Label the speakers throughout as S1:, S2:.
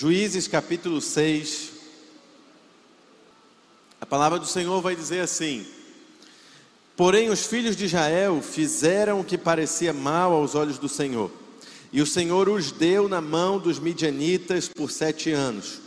S1: Juízes capítulo 6. A palavra do Senhor vai dizer assim: Porém, os filhos de Israel fizeram o que parecia mal aos olhos do Senhor, e o Senhor os deu na mão dos midianitas por sete anos.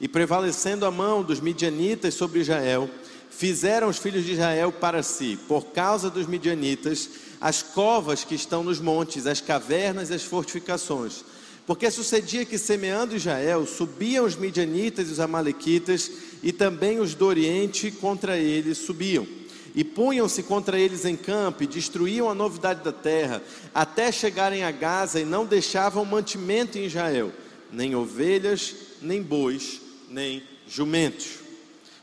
S1: E prevalecendo a mão dos midianitas sobre Israel, fizeram os filhos de Israel para si, por causa dos midianitas, as covas que estão nos montes, as cavernas e as fortificações porque sucedia que, semeando Israel, subiam os midianitas e os amalequitas, e também os do Oriente contra eles subiam. E punham-se contra eles em campo, e destruíam a novidade da terra, até chegarem a Gaza, e não deixavam mantimento em Israel, nem ovelhas, nem bois, nem jumentos.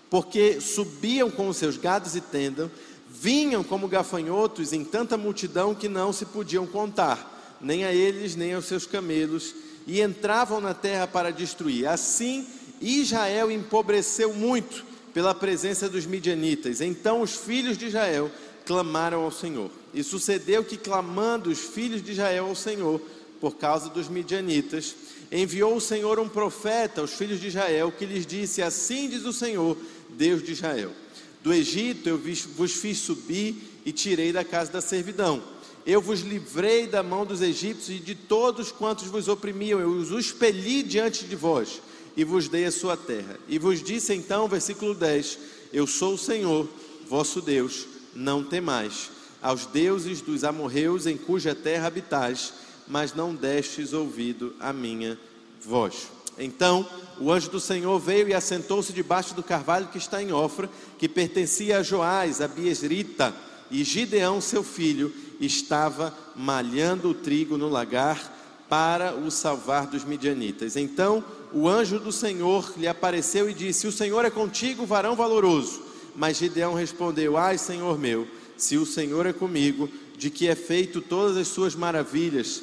S1: Porque subiam com os seus gados e tendas, vinham como gafanhotos em tanta multidão que não se podiam contar nem a eles, nem aos seus camelos, e entravam na terra para destruir. Assim, Israel empobreceu muito pela presença dos midianitas. Então os filhos de Israel clamaram ao Senhor. E sucedeu que, clamando os filhos de Israel ao Senhor, por causa dos midianitas, enviou o Senhor um profeta aos filhos de Israel, que lhes disse: Assim diz o Senhor, Deus de Israel: Do Egito eu vos fiz subir e tirei da casa da servidão eu vos livrei da mão dos egípcios e de todos quantos vos oprimiam, eu os expeli diante de vós e vos dei a sua terra. E vos disse então, versículo 10: Eu sou o Senhor, vosso Deus, não temais aos deuses dos amorreus em cuja terra habitais, mas não destes ouvido a minha voz. Então o anjo do Senhor veio e assentou-se debaixo do carvalho que está em Ofra, que pertencia a Joás, a Biesrita, e Gideão, seu filho, estava malhando o trigo no lagar para o salvar dos midianitas. Então o anjo do Senhor lhe apareceu e disse: O Senhor é contigo, varão valoroso. Mas Gideão respondeu: Ai, Senhor meu, se o Senhor é comigo, de que é feito todas as suas maravilhas,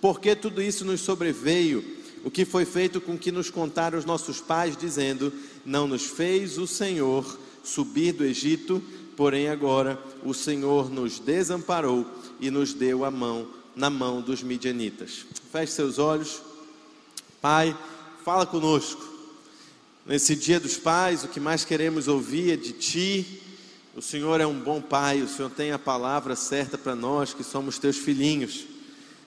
S1: por que tudo isso nos sobreveio? O que foi feito com que nos contaram os nossos pais, dizendo: Não nos fez o Senhor subir do Egito, porém agora o Senhor nos desamparou e nos deu a mão na mão dos midianitas. Feche seus olhos. Pai, fala conosco. Nesse dia dos pais, o que mais queremos ouvir é de ti. O Senhor é um bom pai, o Senhor tem a palavra certa para nós que somos teus filhinhos.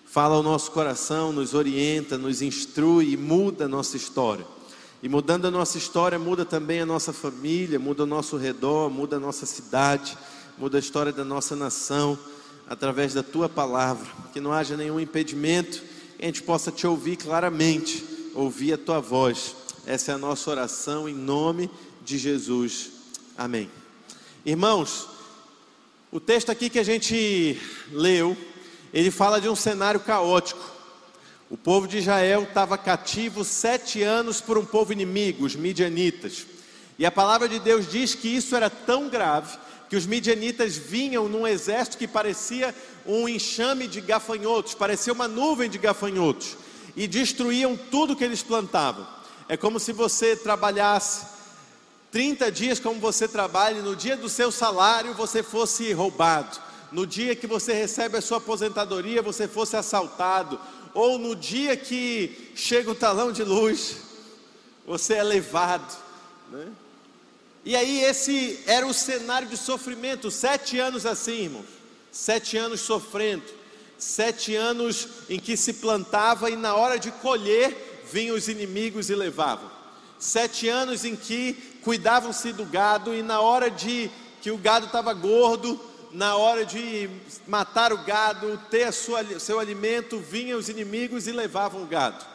S1: Fala ao nosso coração, nos orienta, nos instrui e muda a nossa história. E mudando a nossa história, muda também a nossa família, muda o nosso redor, muda a nossa cidade muda a história da nossa nação através da tua palavra, que não haja nenhum impedimento, que a gente possa te ouvir claramente, ouvir a tua voz. Essa é a nossa oração em nome de Jesus. Amém. Irmãos, o texto aqui que a gente leu, ele fala de um cenário caótico. O povo de Israel estava cativo sete anos por um povo inimigo, os midianitas. E a palavra de Deus diz que isso era tão grave que os midianitas vinham num exército que parecia um enxame de gafanhotos, parecia uma nuvem de gafanhotos, e destruíam tudo que eles plantavam. É como se você trabalhasse 30 dias como você trabalha, no dia do seu salário você fosse roubado, no dia que você recebe a sua aposentadoria você fosse assaltado, ou no dia que chega o talão de luz, você é levado, né? E aí, esse era o cenário de sofrimento, sete anos assim, irmãos, sete anos sofrendo, sete anos em que se plantava e na hora de colher vinham os inimigos e levavam, sete anos em que cuidavam-se do gado e na hora de que o gado estava gordo, na hora de matar o gado, ter sua, seu alimento, vinham os inimigos e levavam o gado.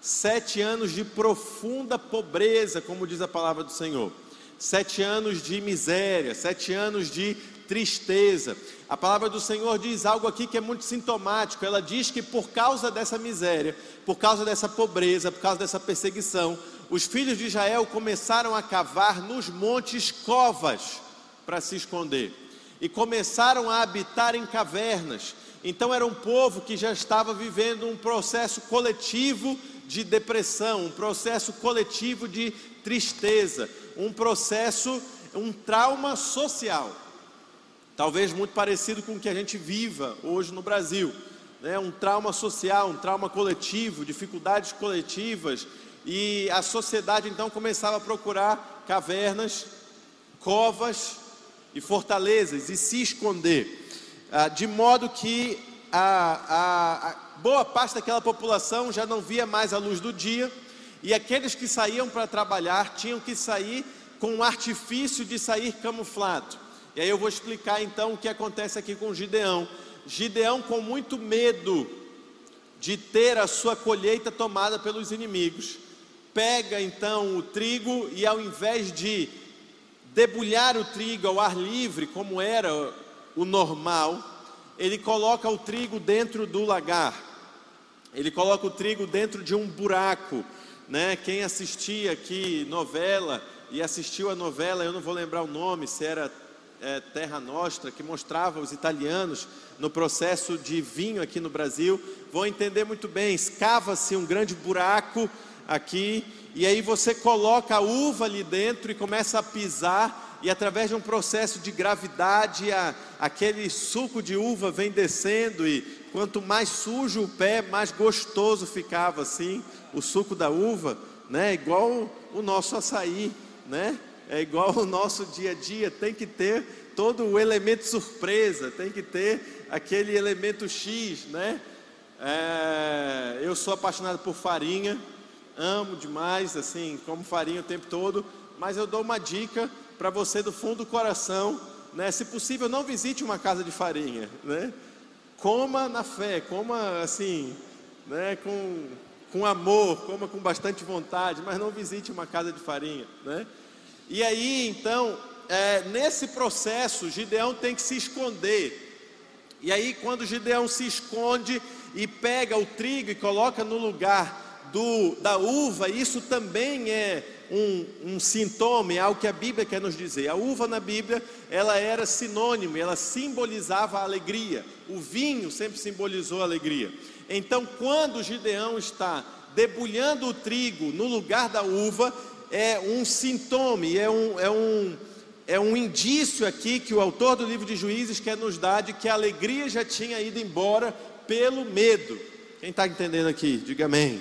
S1: Sete anos de profunda pobreza, como diz a palavra do Senhor sete anos de miséria, sete anos de tristeza. A palavra do Senhor diz algo aqui que é muito sintomático. Ela diz que por causa dessa miséria, por causa dessa pobreza, por causa dessa perseguição, os filhos de Israel começaram a cavar nos montes covas para se esconder e começaram a habitar em cavernas. Então era um povo que já estava vivendo um processo coletivo de depressão, um processo coletivo de tristeza, um processo, um trauma social, talvez muito parecido com o que a gente viva hoje no Brasil, né? um trauma social, um trauma coletivo, dificuldades coletivas, e a sociedade então começava a procurar cavernas, covas e fortalezas e se esconder, ah, de modo que a, a, a boa parte daquela população já não via mais a luz do dia e aqueles que saíam para trabalhar tinham que sair com o artifício de sair camuflado. E aí eu vou explicar então o que acontece aqui com Gideão. Gideão, com muito medo de ter a sua colheita tomada pelos inimigos, pega então o trigo e ao invés de debulhar o trigo ao ar livre, como era o normal, ele coloca o trigo dentro do lagar. Ele coloca o trigo dentro de um buraco, né? Quem assistia aqui novela e assistiu a novela, eu não vou lembrar o nome, se era é, Terra Nostra, que mostrava os italianos no processo de vinho aqui no Brasil, vão entender muito bem. Escava-se um grande buraco aqui, e aí você coloca a uva ali dentro e começa a pisar, e através de um processo de gravidade, a, aquele suco de uva vem descendo, e quanto mais sujo o pé, mais gostoso ficava assim, o suco da uva, né? Igual o nosso açaí, né? É igual o nosso dia a dia, tem que ter todo o elemento surpresa, tem que ter aquele elemento X, né? É, eu sou apaixonado por farinha, amo demais, assim, como farinha o tempo todo, mas eu dou uma dica para você do fundo do coração, né? Se possível, não visite uma casa de farinha, né? Coma na fé, coma assim, né? Com, com amor, coma com bastante vontade, mas não visite uma casa de farinha, né? E aí, então, é, nesse processo, Gideão tem que se esconder. E aí, quando Gideão se esconde e pega o trigo e coloca no lugar do, da uva, isso também é um, um, sintoma, é algo que a Bíblia quer nos dizer. A uva na Bíblia, ela era sinônimo, ela simbolizava a alegria. O vinho sempre simbolizou a alegria. Então, quando Gideão está debulhando o trigo no lugar da uva, é um sintoma, é um, é um, é um indício aqui que o autor do livro de Juízes quer nos dar de que a alegria já tinha ido embora pelo medo. Quem está entendendo aqui? Diga amém.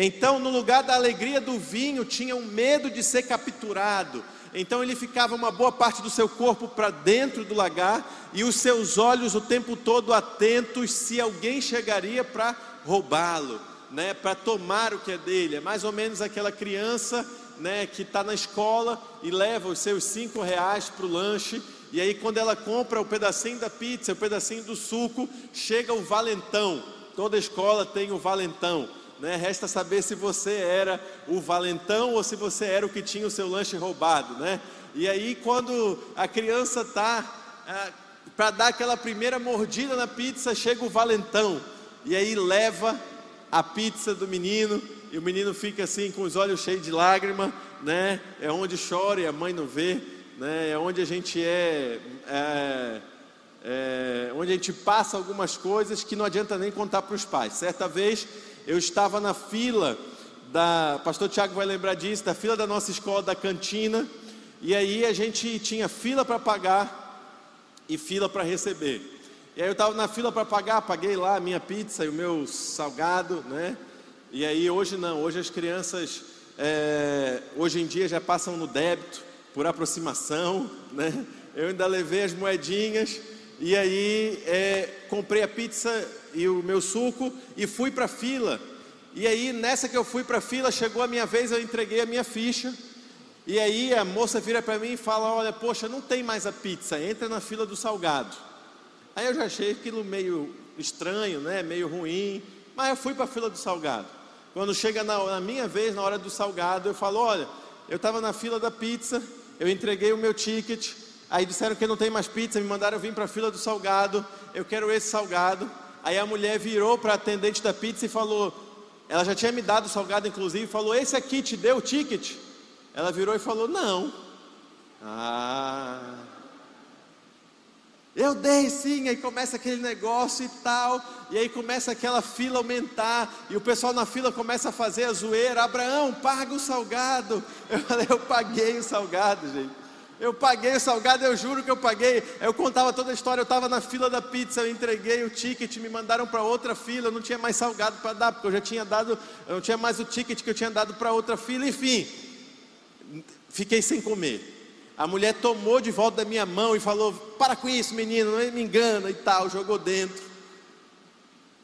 S1: Então, no lugar da alegria do vinho, tinha um medo de ser capturado. Então, ele ficava uma boa parte do seu corpo para dentro do lagar e os seus olhos o tempo todo atentos se alguém chegaria para roubá-lo, né, para tomar o que é dele. É mais ou menos aquela criança né, que está na escola e leva os seus cinco reais para o lanche. E aí, quando ela compra o pedacinho da pizza, o pedacinho do suco, chega o valentão. Toda escola tem o valentão. Né? Resta saber se você era o valentão ou se você era o que tinha o seu lanche roubado, né? E aí quando a criança tá ah, para dar aquela primeira mordida na pizza, chega o valentão e aí leva a pizza do menino e o menino fica assim com os olhos cheios de lágrima, né? É onde chora e a mãe não vê, né? É onde a gente é, é é, onde a gente passa algumas coisas que não adianta nem contar para os pais. Certa vez eu estava na fila da, pastor Tiago vai lembrar disso, da fila da nossa escola da cantina, e aí a gente tinha fila para pagar e fila para receber. E aí eu estava na fila para pagar, paguei lá a minha pizza e o meu salgado, né? E aí hoje não, hoje as crianças, é, hoje em dia já passam no débito, por aproximação, né? Eu ainda levei as moedinhas e aí é, comprei a pizza e o meu suco e fui para a fila. E aí, nessa que eu fui para a fila, chegou a minha vez, eu entreguei a minha ficha. E aí a moça vira para mim e fala: Olha, poxa, não tem mais a pizza, entra na fila do salgado. Aí eu já achei aquilo meio estranho, né? meio ruim, mas eu fui para a fila do salgado. Quando chega na, na, minha vez, na hora do salgado, eu falo: Olha, eu estava na fila da pizza, eu entreguei o meu ticket, aí disseram que não tem mais pizza, me mandaram vir para a fila do salgado, eu quero esse salgado. Aí a mulher virou para a atendente da pizza e falou: ela já tinha me dado o salgado, inclusive, falou: Esse aqui te deu o ticket? Ela virou e falou: Não. Ah. Eu dei sim, aí começa aquele negócio e tal, e aí começa aquela fila aumentar, e o pessoal na fila começa a fazer a zoeira: Abraão, paga o salgado. Eu falei: Eu paguei o salgado, gente. Eu paguei o salgado, eu juro que eu paguei. Eu contava toda a história. Eu estava na fila da pizza, eu entreguei o ticket, me mandaram para outra fila. Eu não tinha mais salgado para dar, porque eu já tinha dado, eu não tinha mais o ticket que eu tinha dado para outra fila. Enfim, fiquei sem comer. A mulher tomou de volta da minha mão e falou: Para com isso, menino, não me engana e tal. Jogou dentro.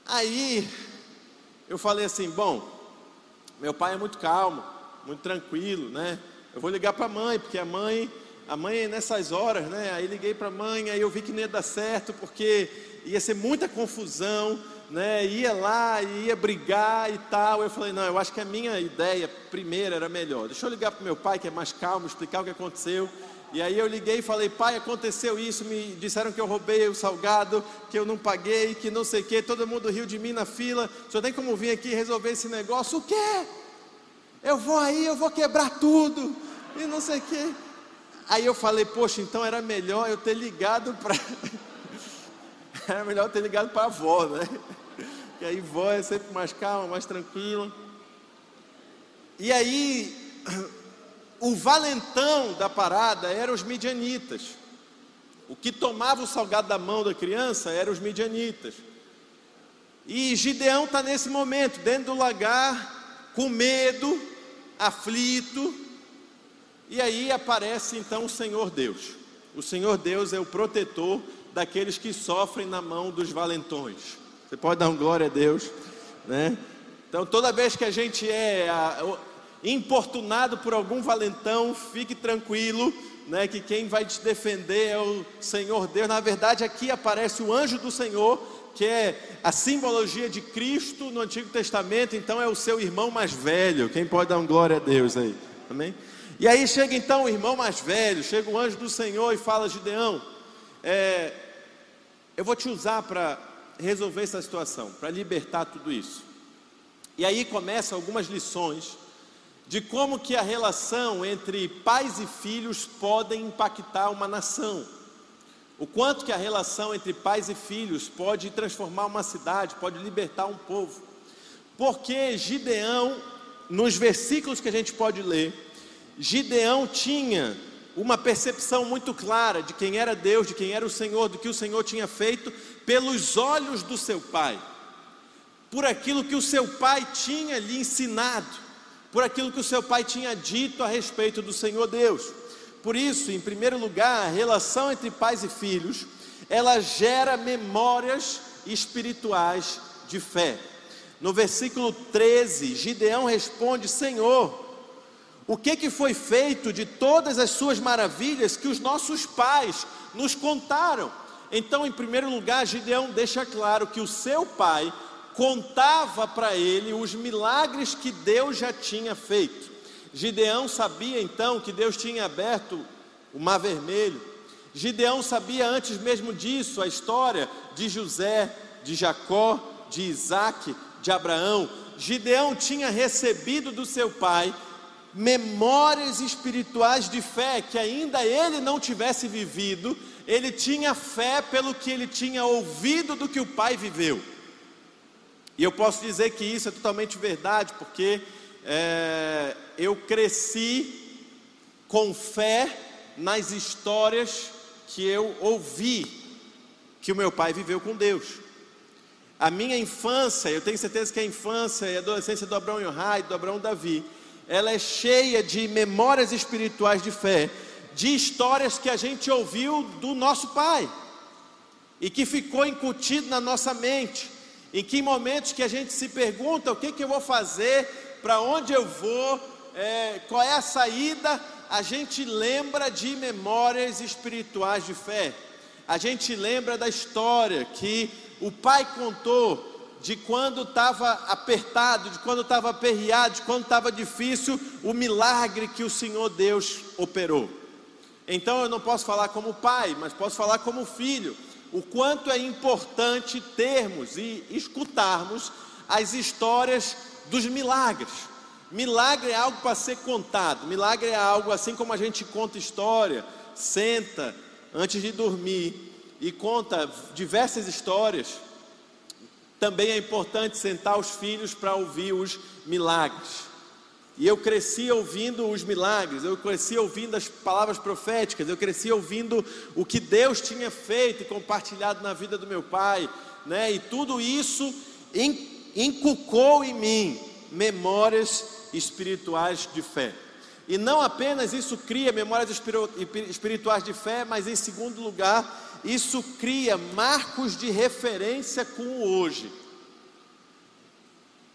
S1: Aí eu falei assim: Bom, meu pai é muito calmo, muito tranquilo, né? Eu vou ligar para a mãe, porque a mãe a mãe nessas horas, né? Aí liguei para a mãe, aí eu vi que não ia dar certo, porque ia ser muita confusão, né? Ia lá, ia brigar e tal. Eu falei, não, eu acho que a minha ideia primeira era melhor. Deixa eu ligar para meu pai, que é mais calmo, explicar o que aconteceu. E aí eu liguei e falei, pai, aconteceu isso, me disseram que eu roubei o salgado, que eu não paguei, que não sei o quê, todo mundo riu de mim na fila. O senhor tem como vir aqui resolver esse negócio? O quê? Eu vou aí, eu vou quebrar tudo. E não sei o quê. Aí eu falei, poxa, então era melhor eu ter ligado para. era melhor eu ter ligado para a avó, né? Que aí vó é sempre mais calma, mais tranquila. E aí, o valentão da parada eram os midianitas. O que tomava o salgado da mão da criança eram os midianitas. E Gideão está nesse momento, dentro do lagar, com medo, aflito, e aí aparece então o Senhor Deus. O Senhor Deus é o protetor daqueles que sofrem na mão dos valentões. Você pode dar um glória a Deus, né? Então, toda vez que a gente é importunado por algum valentão, fique tranquilo, né, que quem vai te defender é o Senhor Deus. Na verdade, aqui aparece o anjo do Senhor, que é a simbologia de Cristo no Antigo Testamento, então é o seu irmão mais velho. Quem pode dar um glória a Deus aí? Amém? E aí chega então o irmão mais velho, chega o anjo do Senhor e fala: Gideão, é, eu vou te usar para resolver essa situação, para libertar tudo isso. E aí começam algumas lições de como que a relação entre pais e filhos podem impactar uma nação. O quanto que a relação entre pais e filhos pode transformar uma cidade, pode libertar um povo. Porque Gideão, nos versículos que a gente pode ler, Gideão tinha uma percepção muito clara de quem era Deus, de quem era o Senhor, do que o Senhor tinha feito, pelos olhos do seu pai, por aquilo que o seu pai tinha lhe ensinado, por aquilo que o seu pai tinha dito a respeito do Senhor Deus. Por isso, em primeiro lugar, a relação entre pais e filhos, ela gera memórias espirituais de fé. No versículo 13, Gideão responde: Senhor, o que, que foi feito de todas as suas maravilhas que os nossos pais nos contaram? Então, em primeiro lugar, Gideão deixa claro que o seu pai contava para ele os milagres que Deus já tinha feito. Gideão sabia então que Deus tinha aberto o Mar Vermelho. Gideão sabia antes mesmo disso a história de José, de Jacó, de Isaac, de Abraão. Gideão tinha recebido do seu pai memórias espirituais de fé que ainda ele não tivesse vivido, ele tinha fé pelo que ele tinha ouvido do que o pai viveu. E eu posso dizer que isso é totalmente verdade, porque é, eu cresci com fé nas histórias que eu ouvi que o meu pai viveu com Deus. A minha infância, eu tenho certeza que a infância e a adolescência do Abraão Yohai, do Abraão Davi, ela é cheia de memórias espirituais de fé, de histórias que a gente ouviu do nosso pai e que ficou incutido na nossa mente. Em que momentos que a gente se pergunta o que, que eu vou fazer, para onde eu vou, é, qual é a saída, a gente lembra de memórias espirituais de fé. A gente lembra da história que o pai contou de quando estava apertado, de quando estava aperreado, de quando estava difícil, o milagre que o Senhor Deus operou. Então eu não posso falar como pai, mas posso falar como filho. O quanto é importante termos e escutarmos as histórias dos milagres. Milagre é algo para ser contado, milagre é algo assim como a gente conta história, senta antes de dormir e conta diversas histórias. Também é importante sentar os filhos para ouvir os milagres. E eu cresci ouvindo os milagres, eu cresci ouvindo as palavras proféticas, eu cresci ouvindo o que Deus tinha feito e compartilhado na vida do meu pai, né? E tudo isso inculcou em mim memórias espirituais de fé. E não apenas isso cria memórias espirituais de fé, mas em segundo lugar, isso cria marcos de referência com o hoje.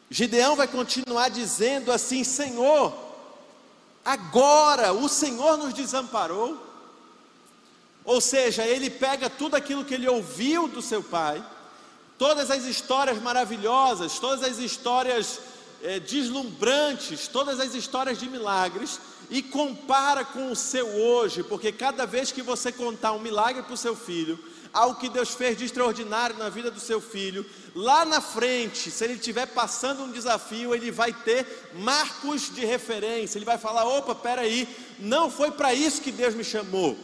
S1: Gideão vai continuar dizendo assim: Senhor, agora o Senhor nos desamparou. Ou seja, ele pega tudo aquilo que ele ouviu do seu pai, todas as histórias maravilhosas, todas as histórias é, deslumbrantes, todas as histórias de milagres, e compara com o seu hoje, porque cada vez que você contar um milagre para o seu filho, algo que Deus fez de extraordinário na vida do seu filho, lá na frente, se ele estiver passando um desafio, ele vai ter marcos de referência, ele vai falar: opa, peraí, não foi para isso que Deus me chamou,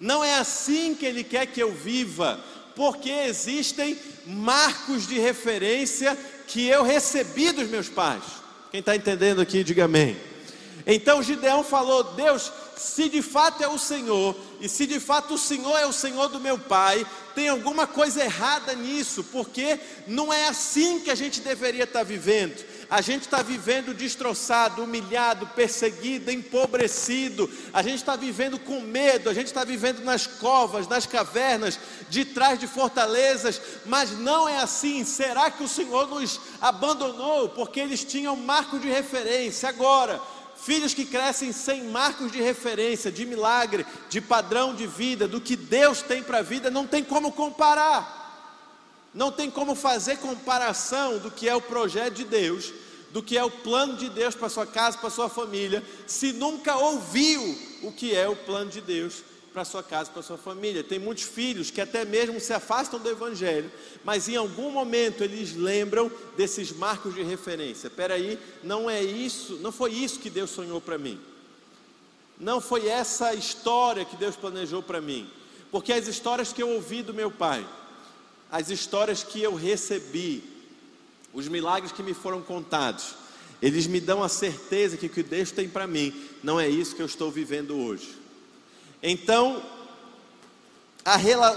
S1: não é assim que Ele quer que eu viva, porque existem marcos de referência que eu recebi dos meus pais. Quem está entendendo aqui, diga amém. Então Gideão falou: Deus, se de fato é o Senhor, e se de fato o Senhor é o Senhor do meu pai, tem alguma coisa errada nisso, porque não é assim que a gente deveria estar vivendo. A gente está vivendo destroçado, humilhado, perseguido, empobrecido. A gente está vivendo com medo. A gente está vivendo nas covas, nas cavernas, de trás de fortalezas. Mas não é assim. Será que o Senhor nos abandonou? Porque eles tinham marco de referência. Agora, filhos que crescem sem marcos de referência, de milagre, de padrão de vida, do que Deus tem para a vida, não tem como comparar. Não tem como fazer comparação do que é o projeto de Deus, do que é o plano de Deus para sua casa, para sua família, se nunca ouviu o que é o plano de Deus para sua casa, para sua família. Tem muitos filhos que até mesmo se afastam do evangelho, mas em algum momento eles lembram desses marcos de referência. Espera aí, não é isso, não foi isso que Deus sonhou para mim. Não foi essa história que Deus planejou para mim. Porque as histórias que eu ouvi do meu pai, as histórias que eu recebi, os milagres que me foram contados, eles me dão a certeza que o que Deus tem para mim não é isso que eu estou vivendo hoje. Então,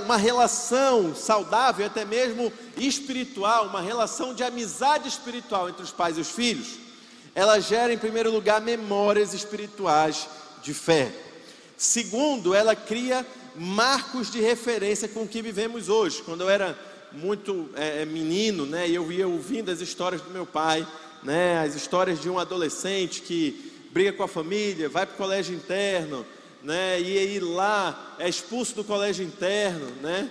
S1: uma relação saudável, até mesmo espiritual, uma relação de amizade espiritual entre os pais e os filhos, ela gera, em primeiro lugar, memórias espirituais de fé. Segundo, ela cria marcos de referência com o que vivemos hoje. Quando eu era muito é, é menino, né, e eu ia ouvindo as histórias do meu pai, né, as histórias de um adolescente que briga com a família, vai para o colégio interno, né? E aí lá é expulso do colégio interno, né?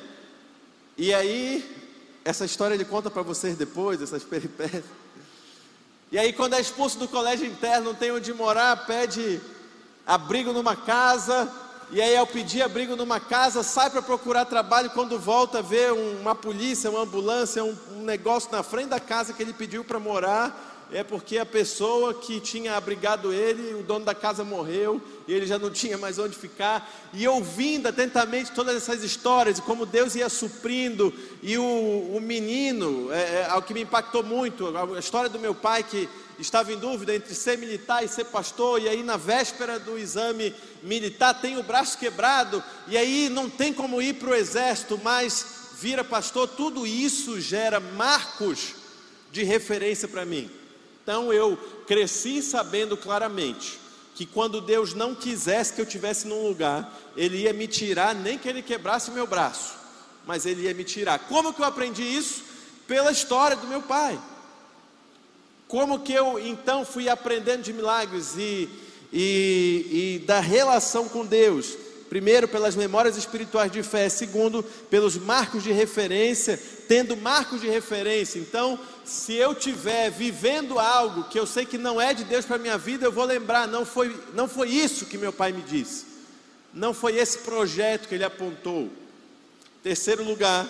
S1: E aí essa história ele conta para vocês depois, essas peripécias. E aí quando é expulso do colégio interno, não tem onde morar, pede abrigo numa casa, e aí ao pedir abrigo numa casa, sai para procurar trabalho, quando volta vê uma polícia, uma ambulância, um, um negócio na frente da casa que ele pediu para morar, é porque a pessoa que tinha abrigado ele, o dono da casa morreu, e ele já não tinha mais onde ficar. E ouvindo atentamente todas essas histórias, e como Deus ia suprindo, e o, o menino, é, é, que me impactou muito, a história do meu pai que estava em dúvida entre ser militar e ser pastor, e aí na véspera do exame militar tem o braço quebrado, e aí não tem como ir para o exército, mas vira pastor, tudo isso gera marcos de referência para mim. Então eu cresci sabendo claramente que quando Deus não quisesse que eu tivesse num lugar, Ele ia me tirar, nem que Ele quebrasse meu braço, mas Ele ia me tirar. Como que eu aprendi isso? Pela história do meu pai. Como que eu então fui aprendendo de milagres e, e, e da relação com Deus? Primeiro, pelas memórias espirituais de fé. Segundo, pelos marcos de referência. Tendo marcos de referência. Então, se eu tiver vivendo algo que eu sei que não é de Deus para a minha vida, eu vou lembrar, não foi, não foi isso que meu pai me disse. Não foi esse projeto que ele apontou. Terceiro lugar,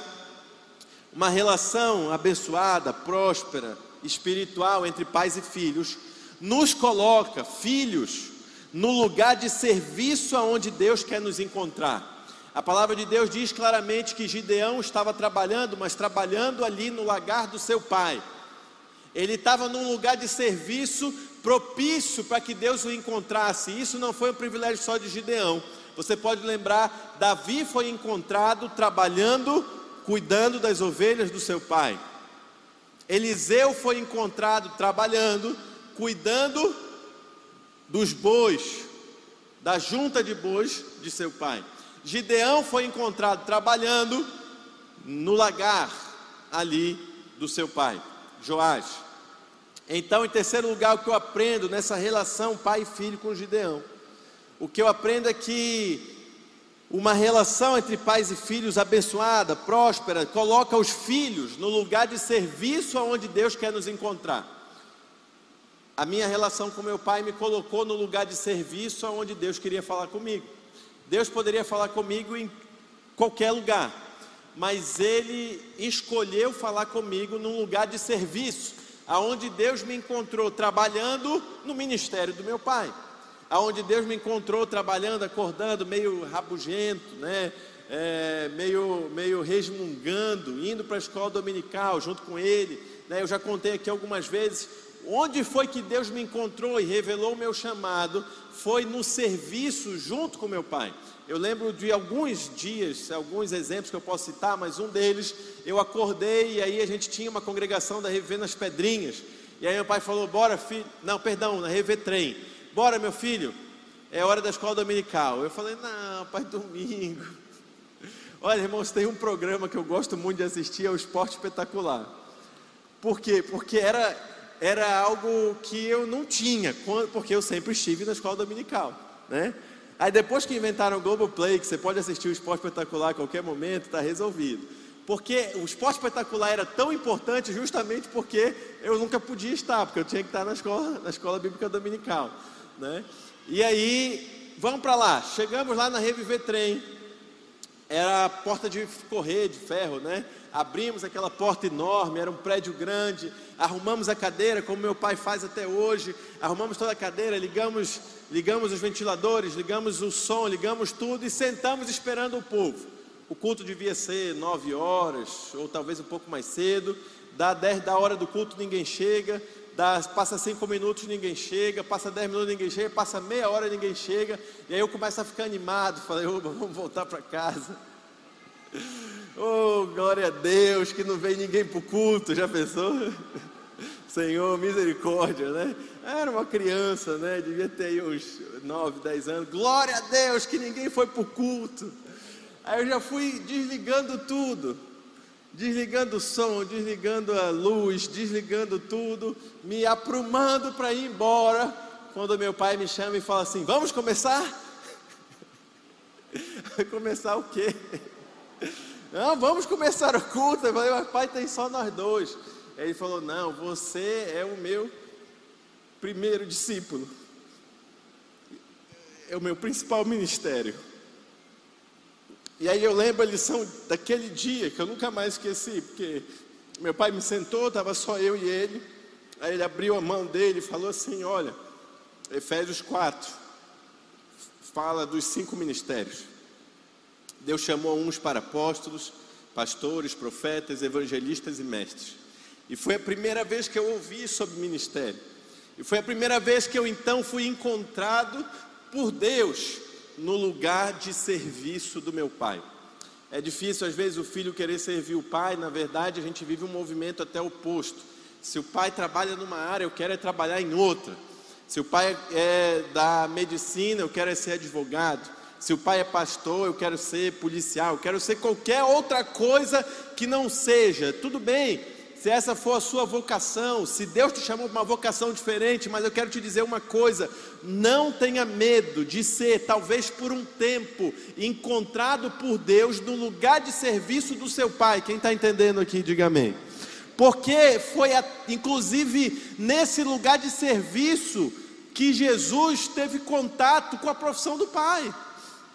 S1: uma relação abençoada, próspera, espiritual entre pais e filhos, nos coloca, filhos, no lugar de serviço aonde Deus quer nos encontrar. A palavra de Deus diz claramente que Gideão estava trabalhando, mas trabalhando ali no lagar do seu pai. Ele estava num lugar de serviço propício para que Deus o encontrasse. Isso não foi um privilégio só de Gideão. Você pode lembrar, Davi foi encontrado trabalhando, cuidando das ovelhas do seu pai. Eliseu foi encontrado trabalhando, cuidando dos bois, da junta de bois de seu pai. Gideão foi encontrado trabalhando no lagar ali do seu pai, Joás. Então, em terceiro lugar, o que eu aprendo nessa relação pai e filho com Gideão, o que eu aprendo é que uma relação entre pais e filhos abençoada, próspera, coloca os filhos no lugar de serviço aonde Deus quer nos encontrar. A minha relação com meu pai me colocou no lugar de serviço aonde Deus queria falar comigo. Deus poderia falar comigo em qualquer lugar, mas Ele escolheu falar comigo num lugar de serviço aonde Deus me encontrou trabalhando no ministério do meu pai, aonde Deus me encontrou trabalhando, acordando, meio rabugento, né? É, meio, meio resmungando, indo para a escola dominical junto com ele. Né? Eu já contei aqui algumas vezes. Onde foi que Deus me encontrou e revelou o meu chamado? Foi no serviço junto com meu pai. Eu lembro de alguns dias, alguns exemplos que eu posso citar, mas um deles, eu acordei e aí a gente tinha uma congregação da Rever nas Pedrinhas. E aí meu pai falou: Bora, filho. Não, perdão, na Rever Trem. Bora, meu filho, é hora da escola dominical. Eu falei: Não, pai, domingo. Olha, irmãos, tem um programa que eu gosto muito de assistir, é o Esporte Espetacular. Por quê? Porque era, era algo que eu não tinha, porque eu sempre estive na escola dominical, né? Aí depois que inventaram o Globoplay, que você pode assistir o esporte espetacular a qualquer momento, está resolvido. Porque o esporte espetacular era tão importante justamente porque eu nunca podia estar, porque eu tinha que estar na escola, na escola bíblica dominical. Né? E aí, vamos para lá. Chegamos lá na Reviver Trem. Era a porta de correr, de ferro, né? Abrimos aquela porta enorme, era um prédio grande. Arrumamos a cadeira, como meu pai faz até hoje. Arrumamos toda a cadeira, ligamos ligamos os ventiladores, ligamos o som, ligamos tudo e sentamos esperando o povo. O culto devia ser nove horas, ou talvez um pouco mais cedo. Dá da hora do culto, ninguém chega. Dá, passa cinco minutos, ninguém chega. Passa dez minutos, ninguém chega. Passa meia hora, ninguém chega. E aí eu começo a ficar animado. Falei, vamos voltar para casa. Oh, glória a Deus, que não vem ninguém para o culto. Já pensou? Senhor, misericórdia, né? Era uma criança, né? Devia ter aí uns 9, 10 anos. Glória a Deus que ninguém foi para o culto. Aí eu já fui desligando tudo. Desligando o som, desligando a luz, desligando tudo, me aprumando para ir embora. Quando meu pai me chama e fala assim: Vamos começar? começar o quê? Não, vamos começar o culto. Eu falei, pai, tem só nós dois. Ele falou: Não, você é o meu primeiro discípulo. É o meu principal ministério. E aí eu lembro a lição daquele dia, que eu nunca mais esqueci, porque meu pai me sentou, estava só eu e ele. Aí ele abriu a mão dele e falou assim: Olha, Efésios 4 fala dos cinco ministérios. Deus chamou uns para apóstolos, pastores, profetas, evangelistas e mestres. E foi a primeira vez que eu ouvi sobre ministério. E foi a primeira vez que eu então fui encontrado por Deus no lugar de serviço do meu pai. É difícil às vezes o filho querer servir o pai, na verdade a gente vive um movimento até oposto. Se o pai trabalha numa área, eu quero é trabalhar em outra. Se o pai é da medicina, eu quero é ser advogado. Se o pai é pastor, eu quero ser policial, eu quero ser qualquer outra coisa que não seja. Tudo bem, se essa for a sua vocação, se Deus te chamou para uma vocação diferente, mas eu quero te dizer uma coisa: não tenha medo de ser, talvez por um tempo, encontrado por Deus no lugar de serviço do seu pai. Quem está entendendo aqui, diga amém. Porque foi, inclusive, nesse lugar de serviço que Jesus teve contato com a profissão do pai.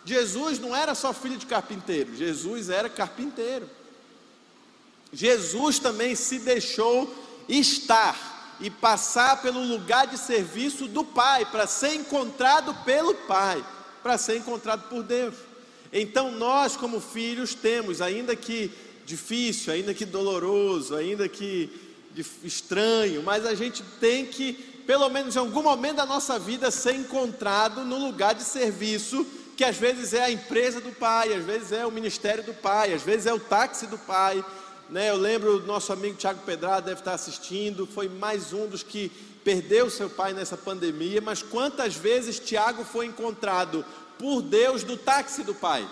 S1: Jesus não era só filho de carpinteiro, Jesus era carpinteiro. Jesus também se deixou estar e passar pelo lugar de serviço do Pai, para ser encontrado pelo Pai, para ser encontrado por Deus. Então nós, como filhos, temos, ainda que difícil, ainda que doloroso, ainda que estranho, mas a gente tem que, pelo menos em algum momento da nossa vida, ser encontrado no lugar de serviço, que às vezes é a empresa do pai, às vezes é o ministério do pai, às vezes é o táxi do pai. Né? Eu lembro do nosso amigo Tiago Pedrado, deve estar assistindo, foi mais um dos que perdeu seu pai nessa pandemia, mas quantas vezes Tiago foi encontrado por Deus do táxi do pai?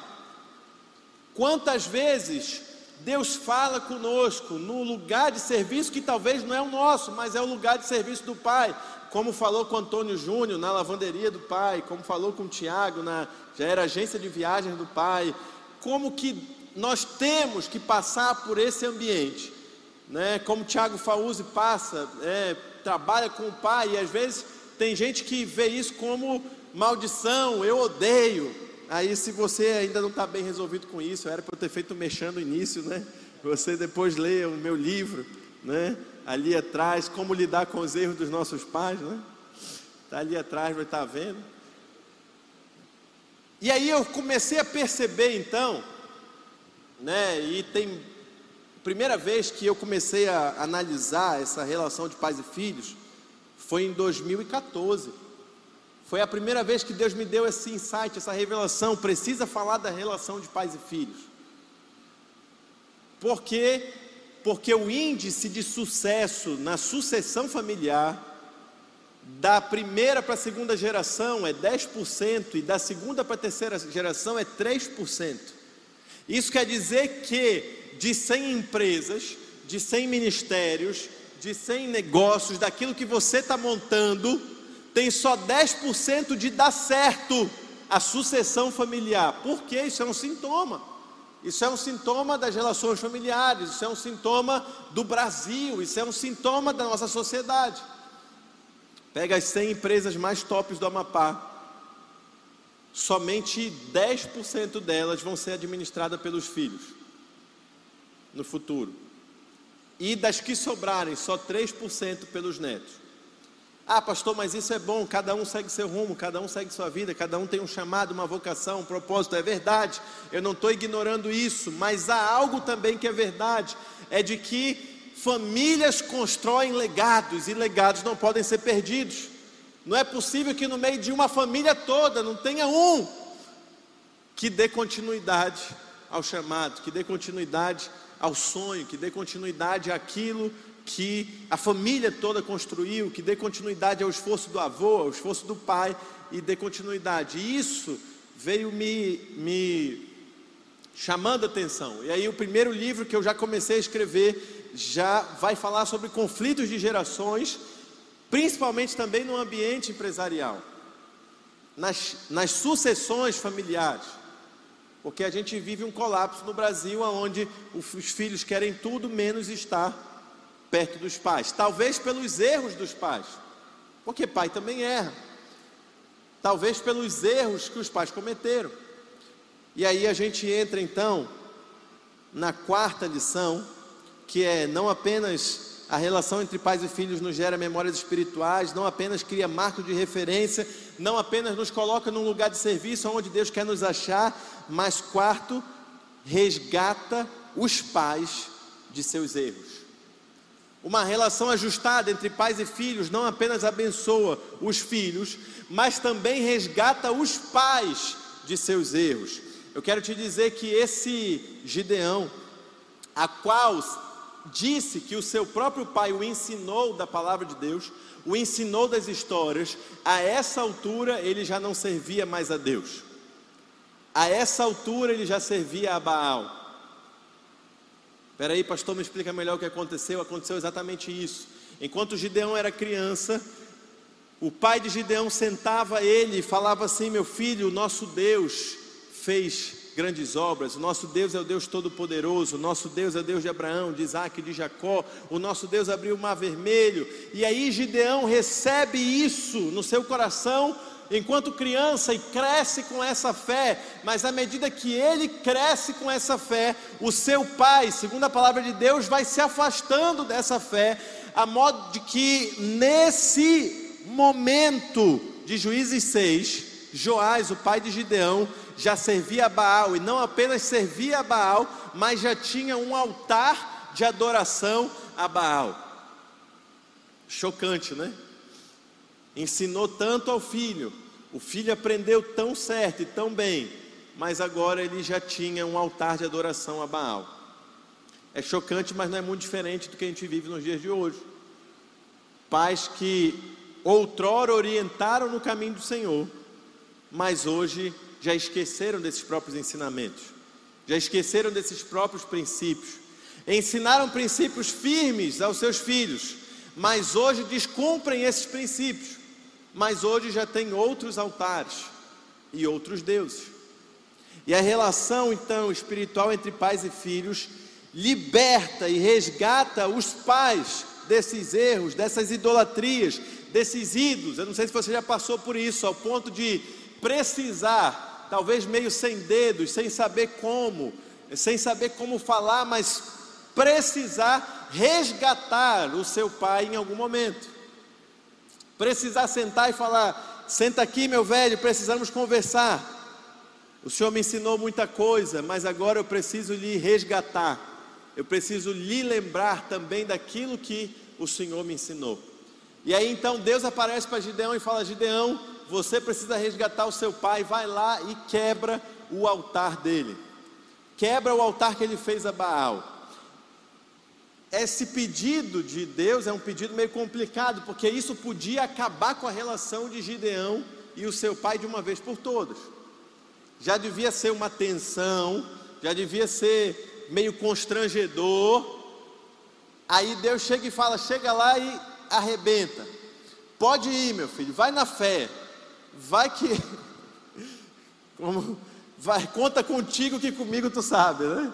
S1: Quantas vezes Deus fala conosco no lugar de serviço que talvez não é o nosso, mas é o lugar de serviço do Pai, como falou com Antônio Júnior na lavanderia do Pai, como falou com Tiago na já era agência de viagens do Pai, como que nós temos que passar por esse ambiente, né? Como Tiago Fauzi passa, é, trabalha com o Pai e às vezes tem gente que vê isso como maldição, eu odeio, Aí, se você ainda não está bem resolvido com isso, era para eu ter feito mexendo no início, né? Você depois lê o meu livro, né? Ali atrás, como lidar com os erros dos nossos pais, né? Está ali atrás, vai estar tá vendo. E aí eu comecei a perceber então, né? E tem primeira vez que eu comecei a analisar essa relação de pais e filhos foi em 2014. Foi a primeira vez que Deus me deu esse insight, essa revelação. Precisa falar da relação de pais e filhos. Por quê? Porque o índice de sucesso na sucessão familiar, da primeira para a segunda geração é 10%, e da segunda para a terceira geração é 3%. Isso quer dizer que de 100 empresas, de 100 ministérios, de 100 negócios, daquilo que você está montando, tem só 10% de dar certo a sucessão familiar. Por quê? Isso é um sintoma. Isso é um sintoma das relações familiares, isso é um sintoma do Brasil, isso é um sintoma da nossa sociedade. Pega as 100 empresas mais tops do Amapá, somente 10% delas vão ser administradas pelos filhos no futuro. E das que sobrarem, só 3% pelos netos. Ah, pastor, mas isso é bom, cada um segue seu rumo, cada um segue sua vida, cada um tem um chamado, uma vocação, um propósito. É verdade, eu não estou ignorando isso, mas há algo também que é verdade: é de que famílias constroem legados e legados não podem ser perdidos. Não é possível que no meio de uma família toda não tenha um que dê continuidade ao chamado, que dê continuidade ao sonho, que dê continuidade àquilo que a família toda construiu, que dê continuidade ao esforço do avô, ao esforço do pai e dê continuidade. E isso veio me, me chamando a atenção. E aí o primeiro livro que eu já comecei a escrever já vai falar sobre conflitos de gerações, principalmente também no ambiente empresarial, nas, nas sucessões familiares. Porque a gente vive um colapso no Brasil onde os filhos querem tudo menos estar perto dos pais, talvez pelos erros dos pais, porque pai também erra, talvez pelos erros que os pais cometeram. E aí a gente entra então na quarta lição, que é não apenas a relação entre pais e filhos nos gera memórias espirituais, não apenas cria marco de referência, não apenas nos coloca num lugar de serviço onde Deus quer nos achar, mas quarto, resgata os pais de seus erros. Uma relação ajustada entre pais e filhos não apenas abençoa os filhos, mas também resgata os pais de seus erros. Eu quero te dizer que esse Gideão, a qual disse que o seu próprio pai o ensinou da palavra de Deus, o ensinou das histórias, a essa altura ele já não servia mais a Deus. A essa altura ele já servia a Baal. Espera aí, pastor, me explica melhor o que aconteceu. Aconteceu exatamente isso. Enquanto Gideão era criança, o pai de Gideão sentava ele e falava assim: Meu filho, o nosso Deus fez grandes obras, o nosso Deus é o Deus Todo-Poderoso, o nosso Deus é o Deus de Abraão, de Isaac de Jacó, o nosso Deus abriu o mar vermelho. E aí Gideão recebe isso no seu coração enquanto criança e cresce com essa fé, mas à medida que ele cresce com essa fé, o seu pai, segundo a palavra de Deus, vai se afastando dessa fé, a modo de que nesse momento de Juízes 6, Joás, o pai de Gideão, já servia a Baal, e não apenas servia a Baal, mas já tinha um altar de adoração a Baal. Chocante, né? Ensinou tanto ao filho, o filho aprendeu tão certo e tão bem, mas agora ele já tinha um altar de adoração a Baal. É chocante, mas não é muito diferente do que a gente vive nos dias de hoje. Pais que outrora orientaram no caminho do Senhor, mas hoje já esqueceram desses próprios ensinamentos, já esqueceram desses próprios princípios. Ensinaram princípios firmes aos seus filhos, mas hoje descumprem esses princípios, mas hoje já tem outros altares e outros deuses. E a relação então espiritual entre pais e filhos liberta e resgata os pais desses erros, dessas idolatrias, desses ídolos. Eu não sei se você já passou por isso, ao ponto de precisar, talvez meio sem dedos, sem saber como, sem saber como falar, mas precisar resgatar o seu pai em algum momento. Precisar sentar e falar: senta aqui, meu velho, precisamos conversar. O Senhor me ensinou muita coisa, mas agora eu preciso lhe resgatar. Eu preciso lhe lembrar também daquilo que o Senhor me ensinou. E aí então Deus aparece para Gideão e fala: Gideão, você precisa resgatar o seu pai, vai lá e quebra o altar dele. Quebra o altar que ele fez a Baal. Esse pedido de Deus é um pedido meio complicado, porque isso podia acabar com a relação de Gideão e o seu pai de uma vez por todas. Já devia ser uma tensão, já devia ser meio constrangedor. Aí Deus chega e fala: chega lá e arrebenta. Pode ir, meu filho, vai na fé. Vai que. Como, vai, conta contigo que comigo tu sabe, né?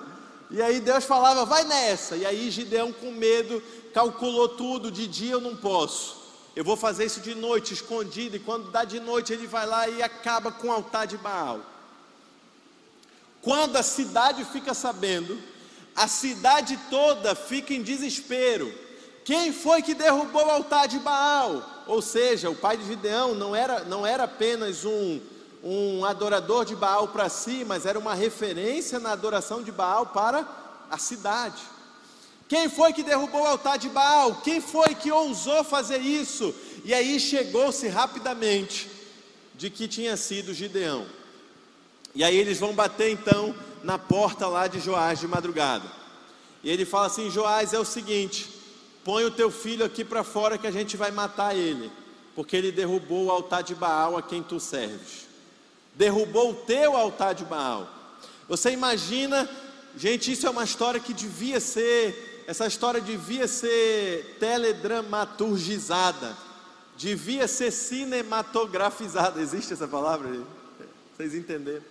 S1: E aí Deus falava, vai nessa. E aí Gideão, com medo, calculou tudo: de dia eu não posso. Eu vou fazer isso de noite, escondido. E quando dá de noite, ele vai lá e acaba com o altar de Baal. Quando a cidade fica sabendo, a cidade toda fica em desespero. Quem foi que derrubou o altar de Baal? Ou seja, o pai de Gideão não era, não era apenas um, um adorador de Baal para si, mas era uma referência na adoração de Baal para a cidade. Quem foi que derrubou o altar de Baal? Quem foi que ousou fazer isso? E aí chegou-se rapidamente de que tinha sido Gideão. E aí eles vão bater então na porta lá de Joás de madrugada. E ele fala assim: Joás, é o seguinte, põe o teu filho aqui para fora que a gente vai matar ele, porque ele derrubou o altar de Baal a quem tu serves. Derrubou o teu altar de Baal. Você imagina, gente, isso é uma história que devia ser, essa história devia ser teledramaturgizada, devia ser cinematografizada. Existe essa palavra? Vocês entenderam?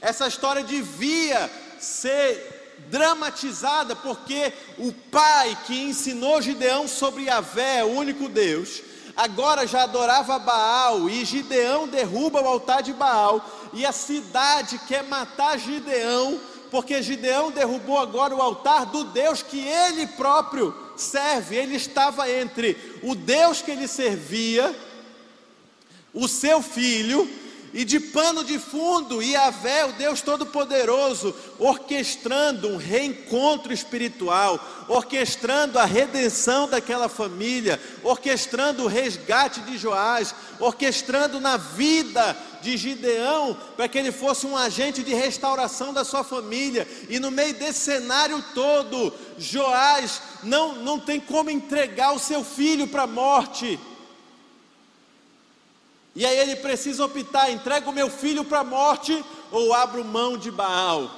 S1: Essa história devia ser dramatizada, porque o pai que ensinou Gideão sobre Yahvé, o único Deus, agora já adorava Baal, e Gideão derruba o altar de Baal, e a cidade quer matar Gideão, porque Gideão derrubou agora o altar do Deus que ele próprio serve. Ele estava entre o Deus que ele servia, o seu filho e de pano de fundo, Yahvé, o Deus Todo-Poderoso, orquestrando um reencontro espiritual, orquestrando a redenção daquela família, orquestrando o resgate de Joás, orquestrando na vida de Gideão, para que ele fosse um agente de restauração da sua família, e no meio desse cenário todo, Joás não, não tem como entregar o seu filho para a morte. E aí ele precisa optar: entrego meu filho para a morte ou abro mão de Baal?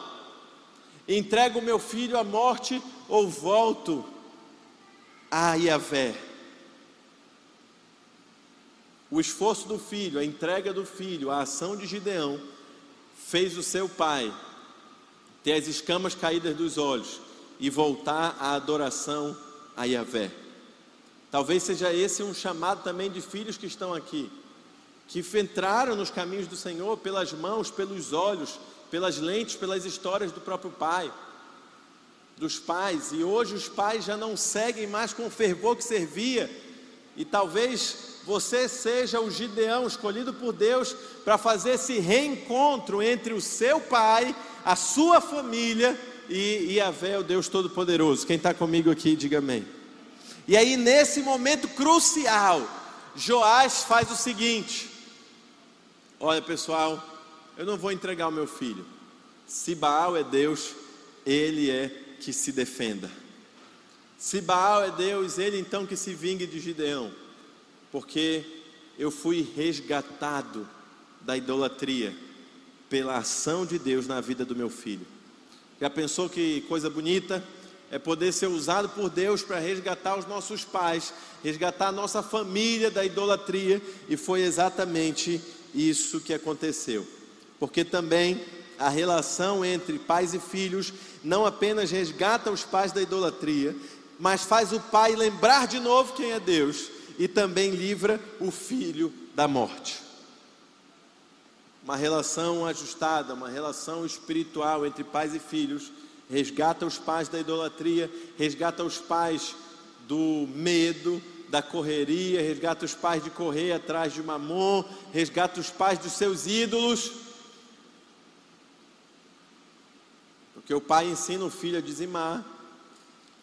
S1: Entrego o meu filho à morte ou volto a Yahvé? O esforço do filho, a entrega do filho, a ação de Gideão, fez o seu pai ter as escamas caídas dos olhos e voltar à adoração a Yahvé. Talvez seja esse um chamado também de filhos que estão aqui que entraram nos caminhos do Senhor pelas mãos, pelos olhos, pelas lentes, pelas histórias do próprio pai, dos pais, e hoje os pais já não seguem mais com o fervor que servia, e talvez você seja o Gideão escolhido por Deus para fazer esse reencontro entre o seu pai, a sua família e Yahvé, o Deus Todo-Poderoso. Quem está comigo aqui, diga amém. E aí, nesse momento crucial, Joás faz o seguinte: Olha, pessoal, eu não vou entregar o meu filho. Se Baal é Deus, ele é que se defenda. Se Baal é Deus, ele então que se vingue de Gideão, porque eu fui resgatado da idolatria pela ação de Deus na vida do meu filho. Já pensou que coisa bonita? É poder ser usado por Deus para resgatar os nossos pais, resgatar a nossa família da idolatria, e foi exatamente isso que aconteceu. Porque também a relação entre pais e filhos não apenas resgata os pais da idolatria, mas faz o pai lembrar de novo quem é Deus e também livra o filho da morte. Uma relação ajustada, uma relação espiritual entre pais e filhos, resgata os pais da idolatria, resgata os pais do medo, da correria, resgata os pais de correr atrás de mamon, resgata os pais dos seus ídolos. Porque o pai ensina o filho a dizimar.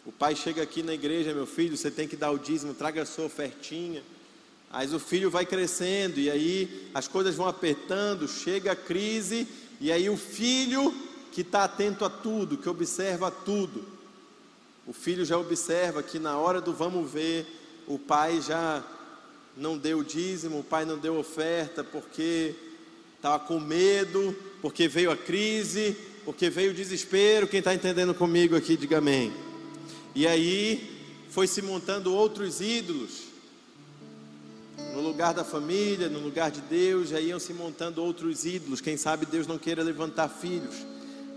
S1: O pai chega aqui na igreja, meu filho, você tem que dar o dízimo, traga a sua ofertinha. Mas o filho vai crescendo e aí as coisas vão apertando, chega a crise e aí o filho que está atento a tudo, que observa tudo, o filho já observa que na hora do vamos ver, o pai já não deu dízimo, o pai não deu oferta porque estava com medo, porque veio a crise, porque veio o desespero. Quem está entendendo comigo aqui, diga amém. E aí foi se montando outros ídolos. No lugar da família, no lugar de Deus, já iam se montando outros ídolos. Quem sabe Deus não queira levantar filhos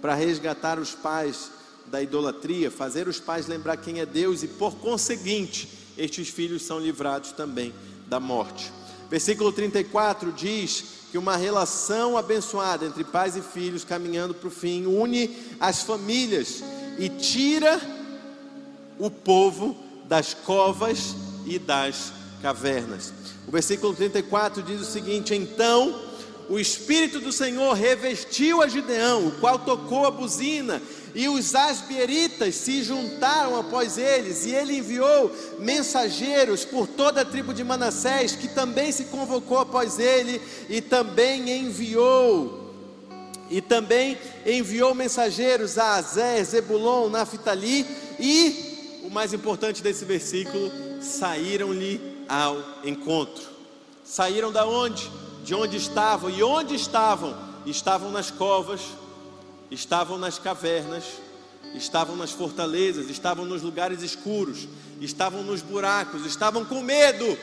S1: para resgatar os pais da idolatria, fazer os pais lembrar quem é Deus e, por conseguinte, estes filhos são livrados também da morte. Versículo 34 diz que uma relação abençoada entre pais e filhos caminhando para o fim une as famílias e tira o povo das covas e das cavernas. O versículo 34 diz o seguinte: Então o Espírito do Senhor revestiu a Gideão, o qual tocou a buzina, e os asbieritas se juntaram após eles, e ele enviou mensageiros por toda a tribo de Manassés, que também se convocou após ele, e também enviou e também enviou mensageiros a Azé, Zebulon, Naphtali e o mais importante desse versículo, saíram-lhe ao encontro. Saíram da onde? De onde estavam e onde estavam? Estavam nas covas, estavam nas cavernas, estavam nas fortalezas, estavam nos lugares escuros, estavam nos buracos, estavam com medo.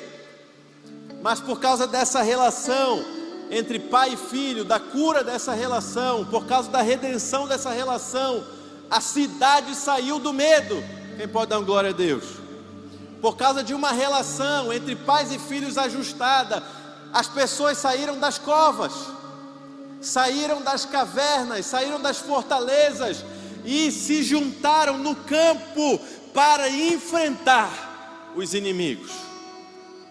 S1: Mas por causa dessa relação entre pai e filho, da cura dessa relação, por causa da redenção dessa relação, a cidade saiu do medo. Quem pode dar glória a Deus? Por causa de uma relação entre pais e filhos ajustada, as pessoas saíram das covas, saíram das cavernas, saíram das fortalezas e se juntaram no campo para enfrentar os inimigos.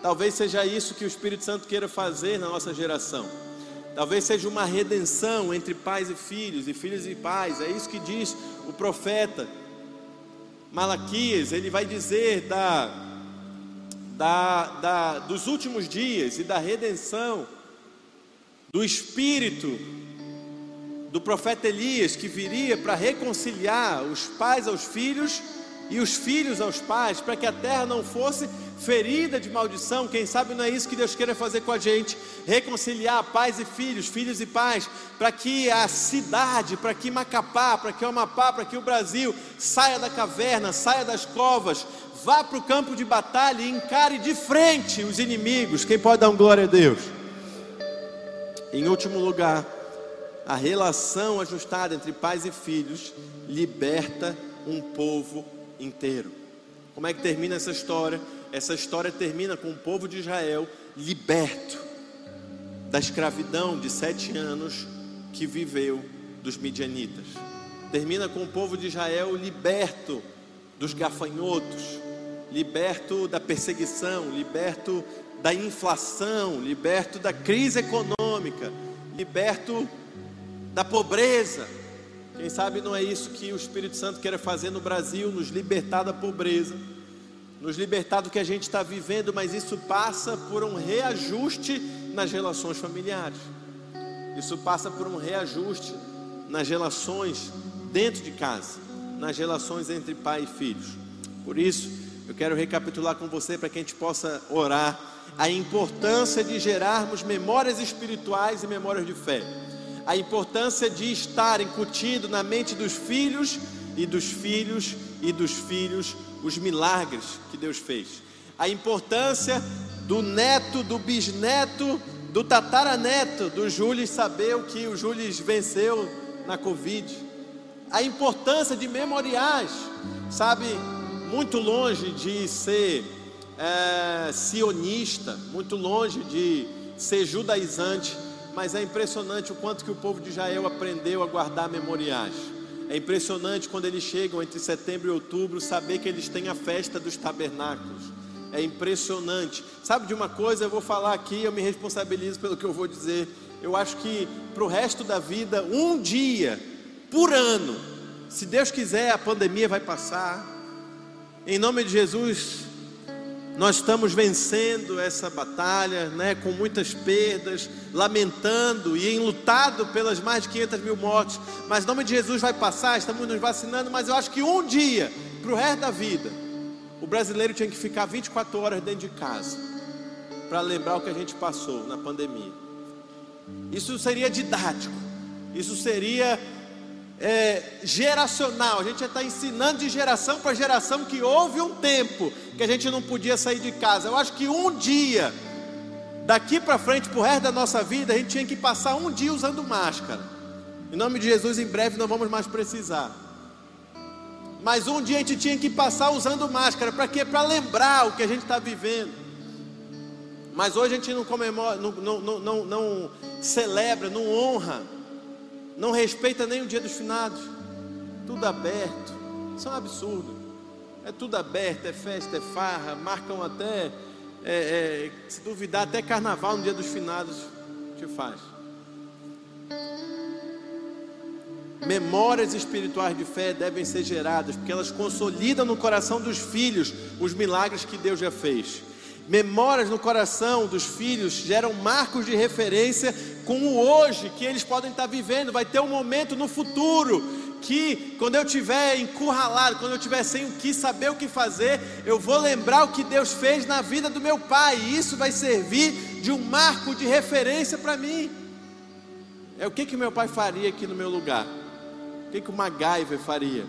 S1: Talvez seja isso que o Espírito Santo queira fazer na nossa geração. Talvez seja uma redenção entre pais e filhos, e filhos e pais. É isso que diz o profeta Malaquias. Ele vai dizer da, da, da, dos últimos dias e da redenção do Espírito do profeta Elias, que viria para reconciliar os pais aos filhos e os filhos aos pais, para que a terra não fosse ferida de maldição. Quem sabe não é isso que Deus queira fazer com a gente? Reconciliar pais e filhos, filhos e pais, para que a cidade, para que Macapá, para que o Amapá, para que o Brasil saia da caverna, saia das covas, vá para o campo de batalha e encare de frente os inimigos. Quem pode dar um glória a Deus? Em último lugar, a relação ajustada entre pais e filhos liberta um povo inteiro. Como é que termina essa história? Essa história termina com o povo de Israel liberto da escravidão de sete anos que viveu dos midianitas. Termina com o povo de Israel liberto dos gafanhotos, liberto da perseguição, liberto da inflação, liberto da crise econômica, liberto da pobreza quem sabe não é isso que o Espírito Santo quer fazer no Brasil, nos libertar da pobreza, nos libertar do que a gente está vivendo, mas isso passa por um reajuste nas relações familiares. Isso passa por um reajuste nas relações dentro de casa, nas relações entre pai e filhos. Por isso, eu quero recapitular com você para que a gente possa orar a importância de gerarmos memórias espirituais e memórias de fé. A importância de estar incutindo na mente dos filhos e dos filhos e dos filhos os milagres que Deus fez. A importância do neto, do bisneto, do tataraneto do Júlio saber o que o Júlio venceu na Covid. A importância de memoriais, sabe, muito longe de ser é, sionista, muito longe de ser judaizante, mas é impressionante o quanto que o povo de Israel aprendeu a guardar memoriais. É impressionante quando eles chegam entre setembro e outubro saber que eles têm a festa dos tabernáculos. É impressionante. Sabe de uma coisa, eu vou falar aqui, eu me responsabilizo pelo que eu vou dizer. Eu acho que para o resto da vida, um dia por ano, se Deus quiser, a pandemia vai passar. Em nome de Jesus, nós estamos vencendo essa batalha, né, com muitas perdas, lamentando e enlutado pelas mais de 500 mil mortes. Mas o nome de Jesus vai passar, estamos nos vacinando. Mas eu acho que um dia, para o resto da vida, o brasileiro tinha que ficar 24 horas dentro de casa para lembrar o que a gente passou na pandemia. Isso seria didático, isso seria é, geracional. A gente está ensinando de geração para geração que houve um tempo que a gente não podia sair de casa. Eu acho que um dia, daqui para frente, para o resto da nossa vida, a gente tinha que passar um dia usando máscara. Em nome de Jesus, em breve não vamos mais precisar. Mas um dia a gente tinha que passar usando máscara. Para quê? Para lembrar o que a gente está vivendo. Mas hoje a gente não comemora, não, não, não, não celebra, não honra não respeita nem o dia dos finados, tudo aberto, isso é um absurdo. É tudo aberto, é festa, é farra, marcam até, é, é, se duvidar, até carnaval no dia dos finados te faz. Memórias espirituais de fé devem ser geradas, porque elas consolidam no coração dos filhos os milagres que Deus já fez. Memórias no coração dos filhos geram marcos de referência com o hoje que eles podem estar vivendo. Vai ter um momento no futuro que, quando eu estiver encurralado, quando eu estiver sem o que saber o que fazer, eu vou lembrar o que Deus fez na vida do meu pai, e isso vai servir de um marco de referência para mim. É o que que meu pai faria aqui no meu lugar? O que que o MacGyver faria,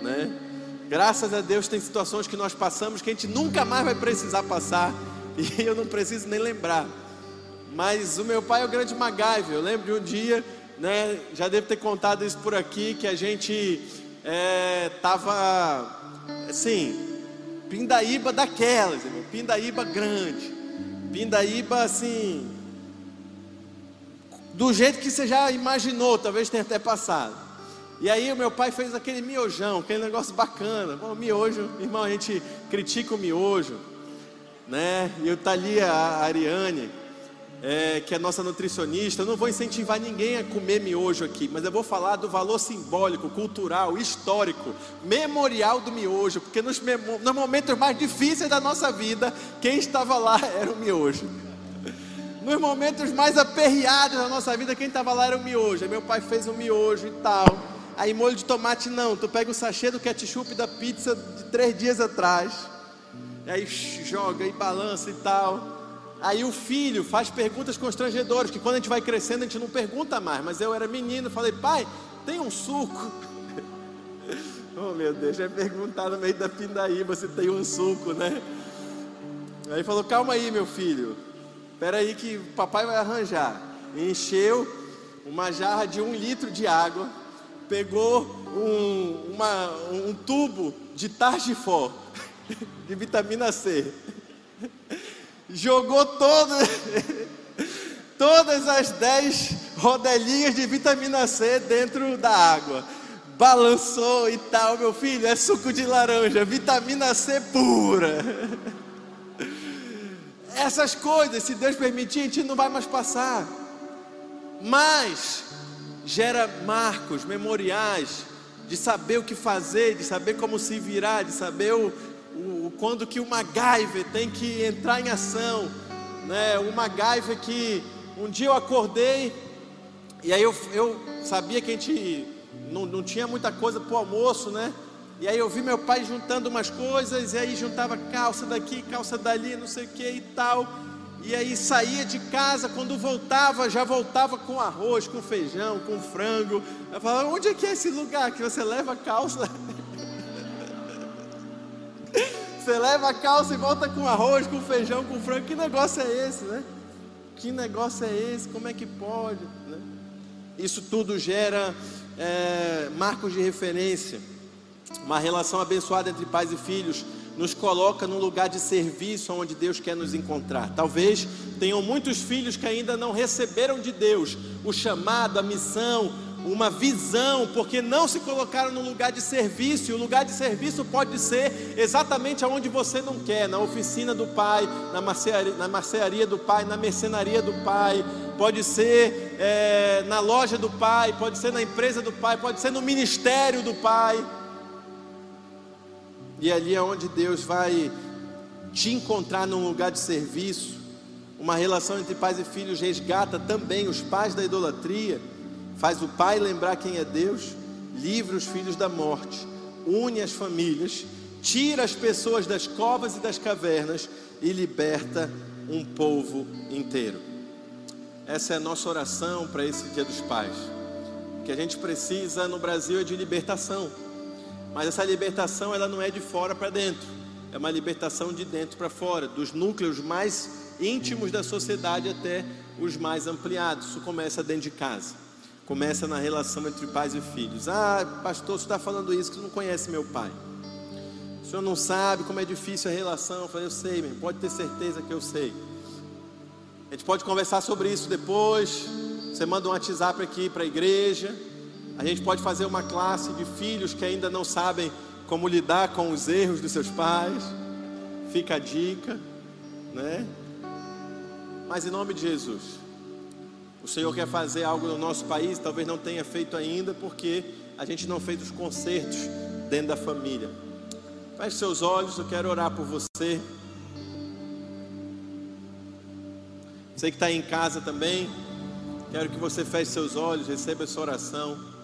S1: né? Graças a Deus tem situações que nós passamos que a gente nunca mais vai precisar passar e eu não preciso nem lembrar. Mas o meu pai é o grande MacGyver. Eu lembro de um dia, né, já devo ter contado isso por aqui, que a gente é, assim, pindaíba daquelas, pindaíba grande, pindaíba assim, do jeito que você já imaginou, talvez tenha até passado. E aí o meu pai fez aquele miojão, aquele negócio bacana. Bom, miojo, irmão, a gente critica o miojo, né? E eu tá ali a Ariane, é, que é nossa nutricionista. Eu não vou incentivar ninguém a comer miojo aqui, mas eu vou falar do valor simbólico, cultural, histórico, memorial do miojo, porque nos, nos momentos mais difíceis da nossa vida, quem estava lá era o miojo. Nos momentos mais aperreados da nossa vida, quem estava lá era o miojo. Aí meu pai fez um miojo e tal. Aí molho de tomate não, tu pega o sachê do ketchup da pizza de três dias atrás. Aí joga e balança e tal. Aí o filho faz perguntas constrangedoras, que quando a gente vai crescendo a gente não pergunta mais. Mas eu era menino, falei, pai, tem um suco? oh meu Deus, já perguntar no meio da pindaíba se tem um suco, né? Aí falou, calma aí meu filho, espera aí que o papai vai arranjar. encheu uma jarra de um litro de água pegou um, uma, um tubo de Targifó, de vitamina C, jogou todo, todas as dez rodelinhas de vitamina C dentro da água. Balançou e tal, meu filho, é suco de laranja, vitamina C pura. Essas coisas, se Deus permitir, a gente não vai mais passar. Mas gera marcos, memoriais, de saber o que fazer, de saber como se virar, de saber o, o, quando que o MacGyver tem que entrar em ação, né? O MacGyver que um dia eu acordei e aí eu, eu sabia que a gente não, não tinha muita coisa para o almoço, né? E aí eu vi meu pai juntando umas coisas, e aí juntava calça daqui, calça dali, não sei o que e tal. E aí saía de casa, quando voltava, já voltava com arroz, com feijão, com frango. Eu falava, onde é que é esse lugar que você leva a calça? você leva a calça e volta com arroz, com feijão, com frango. Que negócio é esse, né? Que negócio é esse? Como é que pode? Né? Isso tudo gera é, marcos de referência. Uma relação abençoada entre pais e filhos nos coloca num lugar de serviço onde Deus quer nos encontrar. Talvez tenham muitos filhos que ainda não receberam de Deus o chamado, a missão, uma visão, porque não se colocaram no lugar de serviço. E o lugar de serviço pode ser exatamente aonde você não quer, na oficina do pai, na marcearia, na marcearia do pai, na mercenaria do pai, pode ser é, na loja do pai, pode ser na empresa do pai, pode ser no ministério do pai. E ali é onde Deus vai te encontrar num lugar de serviço. Uma relação entre pais e filhos resgata também os pais da idolatria, faz o pai lembrar quem é Deus, livra os filhos da morte, une as famílias, tira as pessoas das covas e das cavernas e liberta um povo inteiro. Essa é a nossa oração para esse Dia dos Pais. O que a gente precisa no Brasil é de libertação. Mas essa libertação ela não é de fora para dentro, é uma libertação de dentro para fora, dos núcleos mais íntimos da sociedade até os mais ampliados. Isso começa dentro de casa, começa na relação entre pais e filhos. Ah, pastor, você está falando isso que não conhece meu pai. O senhor não sabe como é difícil a relação. Eu falei, eu sei, meu, pode ter certeza que eu sei. A gente pode conversar sobre isso depois. Você manda um WhatsApp aqui para a igreja. A gente pode fazer uma classe de filhos que ainda não sabem como lidar com os erros dos seus pais. Fica a dica, né? Mas em nome de Jesus, o Senhor quer fazer algo no nosso país, talvez não tenha feito ainda, porque a gente não fez os concertos dentro da família. Feche seus olhos, eu quero orar por você. Você que está em casa também, quero que você feche seus olhos, receba essa oração.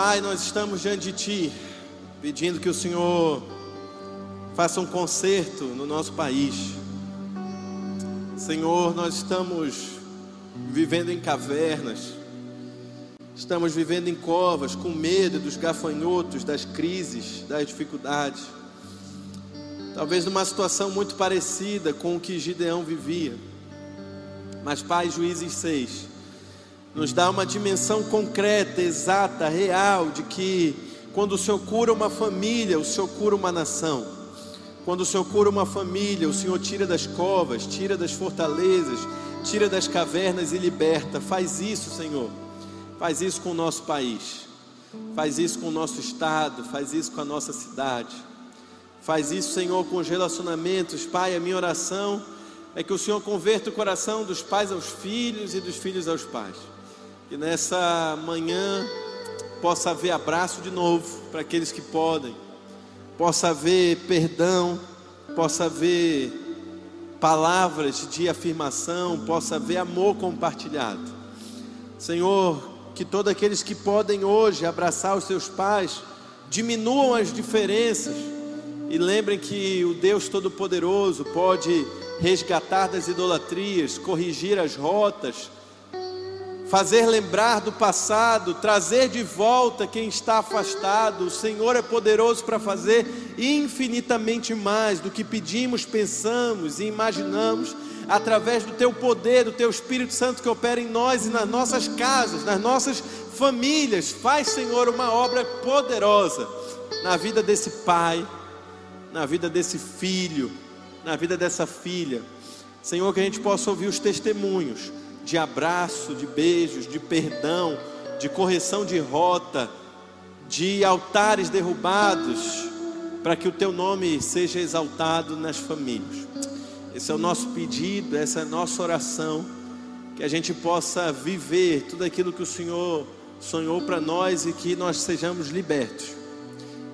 S1: Pai, nós estamos diante de Ti, pedindo que o Senhor faça um conserto no nosso país. Senhor, nós estamos vivendo em cavernas, estamos vivendo em covas, com medo dos gafanhotos, das crises, das dificuldades. Talvez numa situação muito parecida com o que Gideão vivia. Mas, Pai, Juízes 6 nos dá uma dimensão concreta, exata, real, de que quando o Senhor cura uma família, o Senhor cura uma nação. Quando o Senhor cura uma família, o Senhor tira das covas, tira das fortalezas, tira das cavernas e liberta. Faz isso, Senhor. Faz isso com o nosso país. Faz isso com o nosso estado, faz isso com a nossa cidade. Faz isso, Senhor, com os relacionamentos. Pai, a minha oração é que o Senhor converta o coração dos pais aos filhos e dos filhos aos pais. Que nessa manhã possa haver abraço de novo para aqueles que podem, possa haver perdão, possa haver palavras de afirmação, possa haver amor compartilhado. Senhor, que todos aqueles que podem hoje abraçar os seus pais, diminuam as diferenças e lembrem que o Deus Todo-Poderoso pode resgatar das idolatrias, corrigir as rotas, fazer lembrar do passado, trazer de volta quem está afastado. O Senhor é poderoso para fazer infinitamente mais do que pedimos, pensamos e imaginamos, através do Teu poder, do Teu Espírito Santo que opera em nós e nas nossas casas, nas nossas famílias. Faz, Senhor, uma obra poderosa na vida desse pai, na vida desse filho, na vida dessa filha. Senhor, que a gente possa ouvir os testemunhos de abraço, de beijos, de perdão, de correção de rota, de altares derrubados, para que o teu nome seja exaltado nas famílias. Esse é o nosso pedido, essa é a nossa oração, que a gente possa viver tudo aquilo que o Senhor sonhou para nós e que nós sejamos libertos.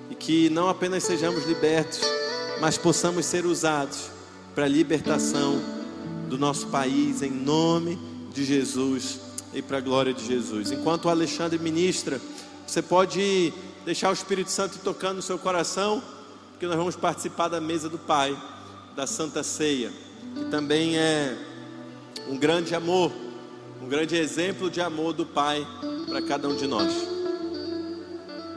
S1: E que não apenas sejamos libertos, mas possamos ser usados para a libertação do nosso país, em nome de Jesus e para a glória de Jesus. Enquanto o Alexandre ministra, você pode deixar o Espírito Santo tocando no seu coração, porque nós vamos participar da mesa do Pai, da Santa Ceia, que também é um grande amor, um grande exemplo de amor do Pai para cada um de nós.